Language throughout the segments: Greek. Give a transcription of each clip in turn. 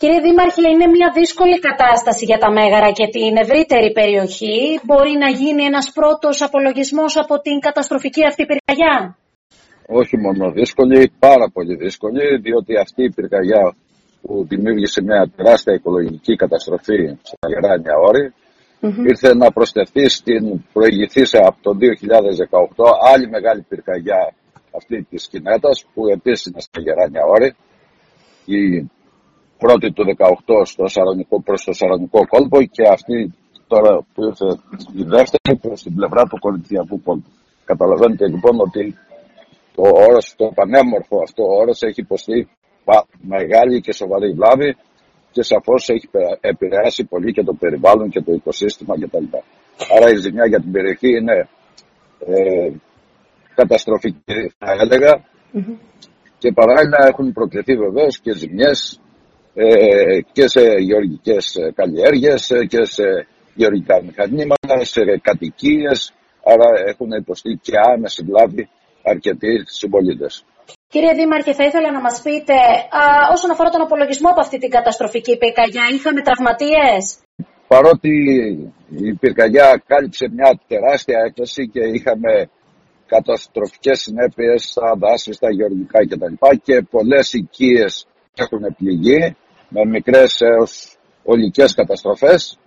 Κύριε Δήμαρχε, είναι μια δύσκολη κατάσταση για τα Μέγαρα και την ευρύτερη περιοχή. Μπορεί να γίνει ένας πρώτος απολογισμός από την καταστροφική αυτή πυρκαγιά; Όχι μόνο δύσκολη, πάρα πολύ δύσκολη, διότι αυτή η πυρκαγιά που δημιούργησε μια τεράστια οικολογική καταστροφή στα Γεράνια Όρη, ήρθε να προσθεθεί στην προηγηθήσα από το 2018 άλλη μεγάλη πυρκαγιά αυτή της Κινέτας που επίσης είναι στα Γεράνια Όρη. Η πρώτη του 18 στο Σαρονικό, προς το Σαρονικό κόλπο και αυτή τώρα που ήρθε η δεύτερη προς την πλευρά του Κορινθιακού κόλπου. Καταλαβαίνετε λοιπόν ότι το όρος, το πανέμορφο αυτό όρος έχει υποστεί μεγάλη και σοβαρή βλάβη και σαφώς έχει επηρεάσει πολύ και το περιβάλλον και το οικοσύστημα κτλ. Άρα η ζημιά για την περιοχή είναι ε, καταστροφική θα έλεγα mm-hmm. και παράλληλα έχουν προκληθεί βεβαίως και ζημιές ε, και σε γεωργικές καλλιέργειες και σε γεωργικά μηχανήματα, σε κατοικίες, άρα έχουν υποστεί και άμεση βλάβη αρκετοί συμπολίτες. Κύριε Δήμαρχε, θα ήθελα να μας πείτε, α, όσον αφορά τον απολογισμό από αυτή την καταστροφική πυρκαγιά, είχαμε τραυματίες; Παρότι η πυρκαγιά κάλυψε μια τεράστια έκταση και είχαμε καταστροφικές συνέπειες στα δάση, στα γεωργικά κτλ. και πολλές οικίες έχουν πληγεί, με μικρές έως ολικές καταστροφές.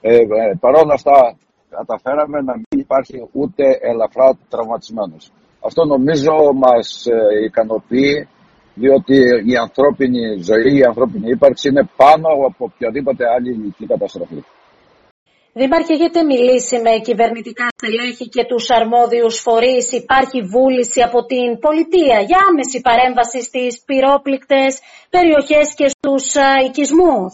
Ε, ε, παρόλα αυτά καταφέραμε να μην υπάρχει ούτε ελαφρά τραυματισμένος. Αυτό νομίζω μας ε, ικανοποιεί διότι η ανθρώπινη ζωή, η ανθρώπινη ύπαρξη είναι πάνω από οποιαδήποτε άλλη ηλική καταστροφή. Δήμαρχε, έχετε μιλήσει με κυβερνητικά στελέχη και τους αρμόδιους φορείς. Υπάρχει βούληση από την πολιτεία για άμεση παρέμβαση στις πυρόπληκτες περιοχές και στους οικισμούς.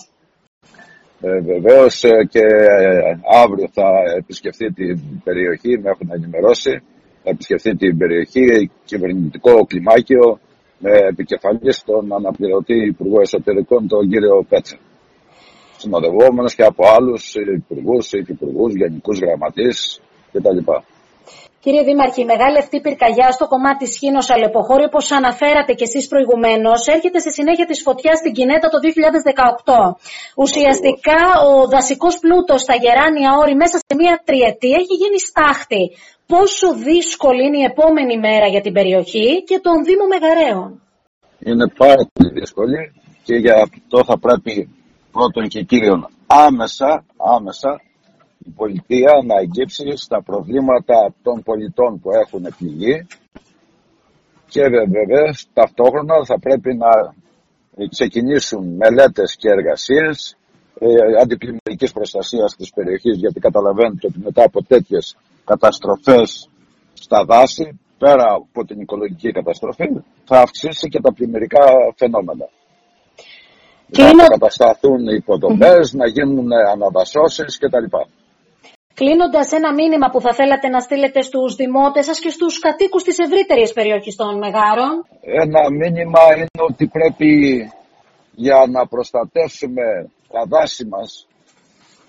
Ε, Βεβαίως ε, και ε, αύριο θα επισκεφθεί την περιοχή, με έχουν ενημερώσει, θα επισκεφθεί την περιοχή κυβερνητικό κλιμάκιο με επικεφαλής τον αναπληρωτή Υπουργό Εσωτερικών, τον κύριο Πέτσα συνοδευόμενος και από άλλους υπουργούς, υφυπουργούς, γενικούς γραμματείς κτλ. Κύριε Δήμαρχη, η μεγάλη αυτή πυρκαγιά στο κομμάτι Σχήνος Αλεποχώρη, όπως αναφέρατε και εσείς προηγουμένως, έρχεται στη συνέχεια της φωτιάς στην Κινέτα το 2018. Ουσιαστικά ο δασικός πλούτος στα γεράνια όρη μέσα σε μία τριετία έχει γίνει στάχτη. Πόσο δύσκολη είναι η επόμενη μέρα για την περιοχή και τον Δήμο Μεγαρέων. Είναι πάρα πολύ δύσκολη και για αυτό θα πρέπει πρώτον και κύριον άμεσα, άμεσα η πολιτεία να εγγύψει στα προβλήματα των πολιτών που έχουν πληγεί και βέβαια ταυτόχρονα θα πρέπει να ξεκινήσουν μελέτες και εργασίες ε, αντιπλημμυρικής προστασίας της περιοχής γιατί καταλαβαίνετε ότι μετά από τέτοιες καταστροφές στα δάση πέρα από την οικολογική καταστροφή θα αυξήσει και τα πλημμυρικά φαινόμενα να κατασταθούν οι υποδομές, να γίνουν αναδασώσεις κτλ. Κλείνοντας ένα μήνυμα που θα θέλατε να στείλετε στους δημότες σας και στους κατοίκους της ευρύτερης περιοχής των Μεγάρων. Ένα μήνυμα είναι ότι πρέπει για να προστατεύσουμε τα δάση μας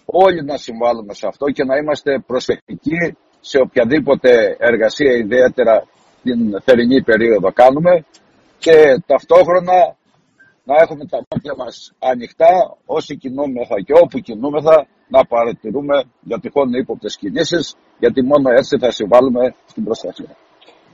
όλοι να συμβάλλουμε σε αυτό και να είμαστε προσεκτικοί σε οποιαδήποτε εργασία ιδιαίτερα την θερινή περίοδο κάνουμε και ταυτόχρονα να έχουμε τα μάτια μας ανοιχτά όσοι κινούμεθα και όπου κινούμεθα να παρατηρούμε για τυχόν ύποπτες κινήσεις γιατί μόνο έτσι θα συμβάλλουμε στην προστασία.